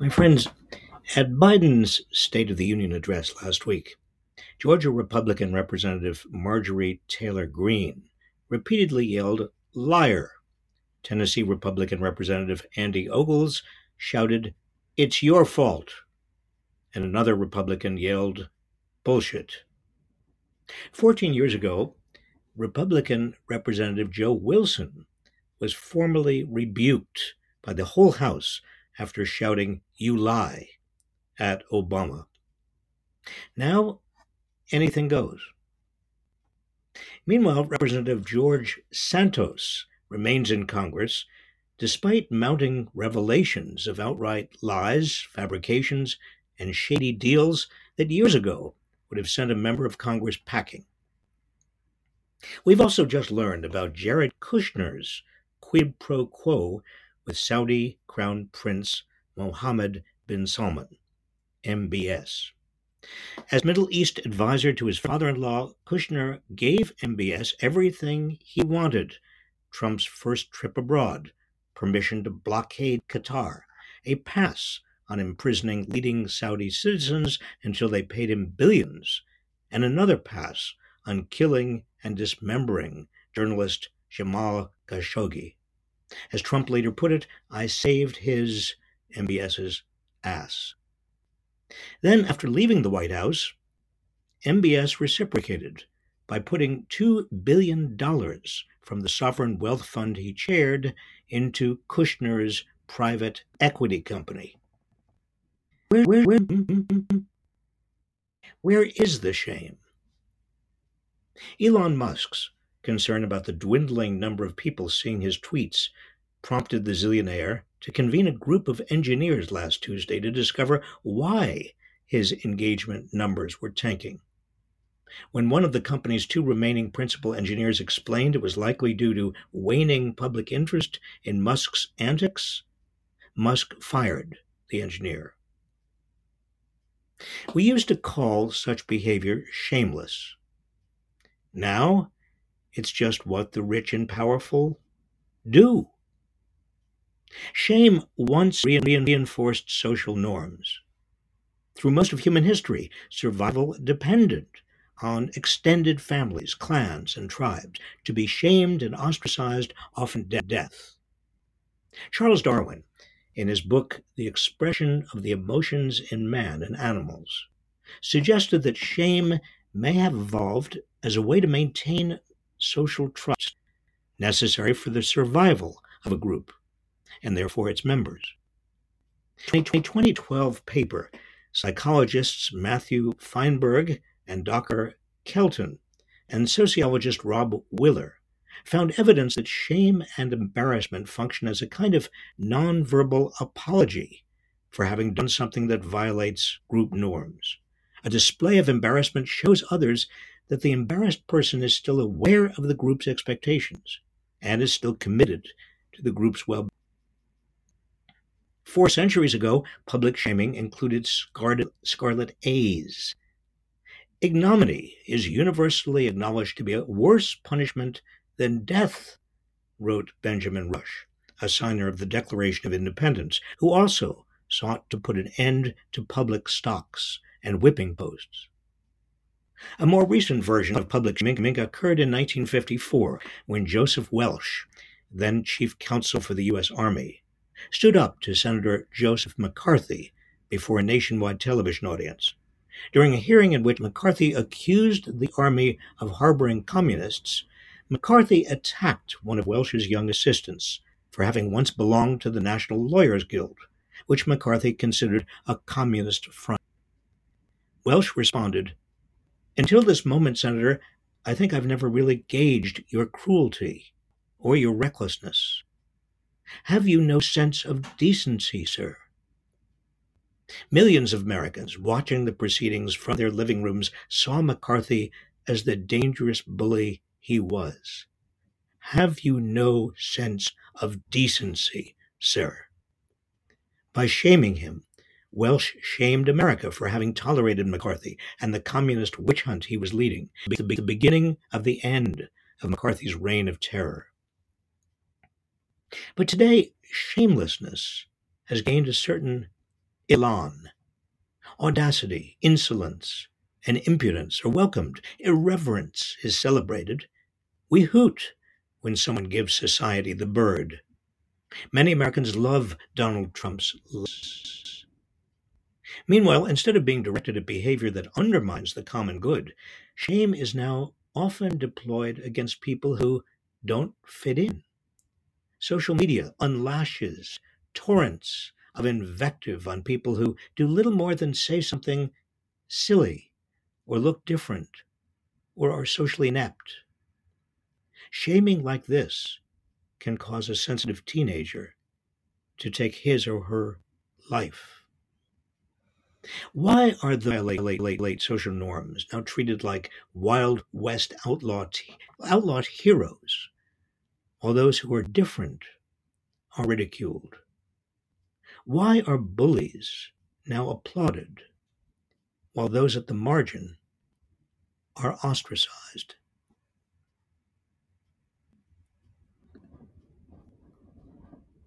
My friends, at Biden's State of the Union address last week, Georgia Republican Representative Marjorie Taylor Greene repeatedly yelled, liar. Tennessee Republican Representative Andy Ogles shouted, It's your fault. And another Republican yelled, Bullshit. Fourteen years ago, Republican Representative Joe Wilson was formally rebuked by the whole House after shouting, You lie, at Obama. Now, anything goes. Meanwhile, Representative George Santos remains in Congress despite mounting revelations of outright lies, fabrications, and shady deals that years ago would have sent a member of Congress packing. We've also just learned about Jared Kushner's quid pro quo with Saudi Crown Prince Mohammed bin Salman, MBS. As Middle East advisor to his father in law, Kushner gave MBS everything he wanted Trump's first trip abroad, permission to blockade Qatar, a pass on imprisoning leading Saudi citizens until they paid him billions, and another pass on killing and dismembering journalist Jamal Khashoggi. As Trump later put it, I saved his, MBS's, ass. Then, after leaving the White House, MBS reciprocated by putting $2 billion from the sovereign wealth fund he chaired into Kushner's private equity company. Where, where, where, mm, mm, mm, where is the shame? Elon Musk's concern about the dwindling number of people seeing his tweets prompted the zillionaire to convene a group of engineers last Tuesday to discover why his engagement numbers were tanking. When one of the company's two remaining principal engineers explained it was likely due to waning public interest in Musk's antics, Musk fired the engineer. We used to call such behavior shameless. Now, it's just what the rich and powerful do. Shame once reinforced social norms. Through most of human history, survival depended on extended families, clans, and tribes to be shamed and ostracized, often to death. Charles Darwin, in his book The Expression of the Emotions in Man and Animals, suggested that shame may have evolved as a way to maintain social trust necessary for the survival of a group and therefore its members. In a 2012 paper, psychologists Matthew Feinberg and Dacher Keltner and sociologist Rob Willer found evidence that shame and embarrassment function as a kind of nonverbal apology for having done something that violates group norms. A display of embarrassment shows others that the embarrassed person is still aware of the group's expectations and is still committed to the group's well being. Four centuries ago, public shaming included scarlet, scarlet A's. Ignominy is universally acknowledged to be a worse punishment than death, wrote Benjamin Rush, a signer of the Declaration of Independence, who also sought to put an end to public stocks and whipping posts. A more recent version of public shaming occurred in 1954 when Joseph Welch, then chief counsel for the U.S. Army, stood up to Senator Joseph McCarthy before a nationwide television audience. During a hearing in which McCarthy accused the Army of harboring communists, McCarthy attacked one of Welch's young assistants for having once belonged to the National Lawyers Guild, which McCarthy considered a communist front. Welch responded, Until this moment, Senator, I think I've never really gauged your cruelty or your recklessness. Have you no sense of decency, sir? Millions of Americans watching the proceedings from their living rooms saw McCarthy as the dangerous bully he was. Have you no sense of decency, sir? By shaming him, Welch shamed America for having tolerated McCarthy and the communist witch hunt he was leading, the beginning of the end of McCarthy's reign of terror. But today, shamelessness has gained a certain elan. Audacity, insolence, and impudence are welcomed. Irreverence is celebrated. We hoot when someone gives society the bird. Many Americans love Donald Trump's. Meanwhile, instead of being directed at behavior that undermines the common good, shame is now often deployed against people who don't fit in. Social media unlashes torrents of invective on people who do little more than say something silly or look different or are socially inept. Shaming like this can cause a sensitive teenager to take his or her life. Why are the late, late, late, late social norms now treated like Wild West outlaw, outlaw heroes, while those who are different are ridiculed? Why are bullies now applauded, while those at the margin are ostracized?